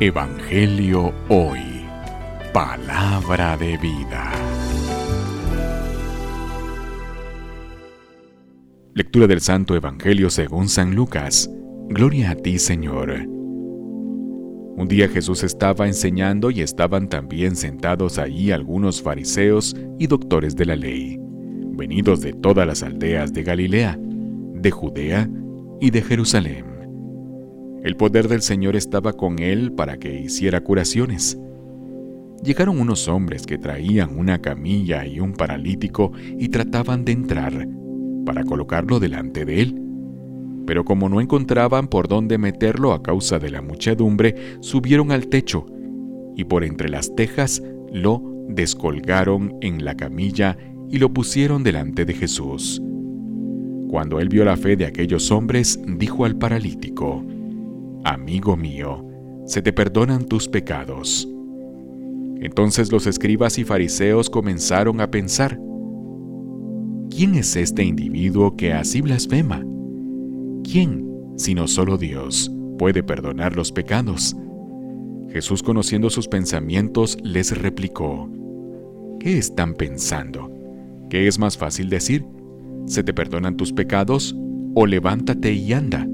Evangelio Hoy. Palabra de vida. Lectura del Santo Evangelio según San Lucas. Gloria a ti, Señor. Un día Jesús estaba enseñando y estaban también sentados allí algunos fariseos y doctores de la ley, venidos de todas las aldeas de Galilea, de Judea y de Jerusalén. El poder del Señor estaba con él para que hiciera curaciones. Llegaron unos hombres que traían una camilla y un paralítico y trataban de entrar para colocarlo delante de él. Pero como no encontraban por dónde meterlo a causa de la muchedumbre, subieron al techo y por entre las tejas lo descolgaron en la camilla y lo pusieron delante de Jesús. Cuando él vio la fe de aquellos hombres, dijo al paralítico, Amigo mío, se te perdonan tus pecados. Entonces los escribas y fariseos comenzaron a pensar, ¿quién es este individuo que así blasfema? ¿Quién, sino solo Dios, puede perdonar los pecados? Jesús, conociendo sus pensamientos, les replicó, ¿qué están pensando? ¿Qué es más fácil decir? ¿Se te perdonan tus pecados? ¿O levántate y anda?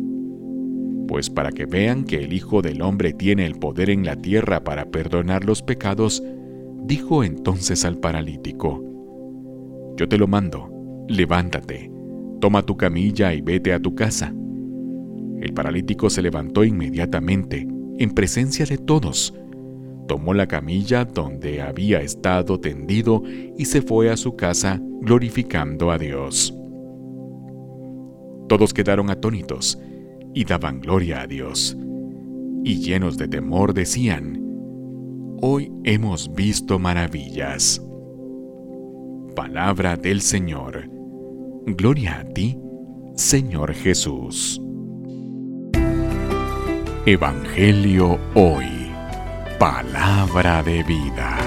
Pues para que vean que el Hijo del Hombre tiene el poder en la tierra para perdonar los pecados, dijo entonces al paralítico, Yo te lo mando, levántate, toma tu camilla y vete a tu casa. El paralítico se levantó inmediatamente, en presencia de todos, tomó la camilla donde había estado tendido y se fue a su casa glorificando a Dios. Todos quedaron atónitos y daban gloria a Dios. Y llenos de temor decían, Hoy hemos visto maravillas. Palabra del Señor. Gloria a ti, Señor Jesús. Evangelio hoy. Palabra de vida.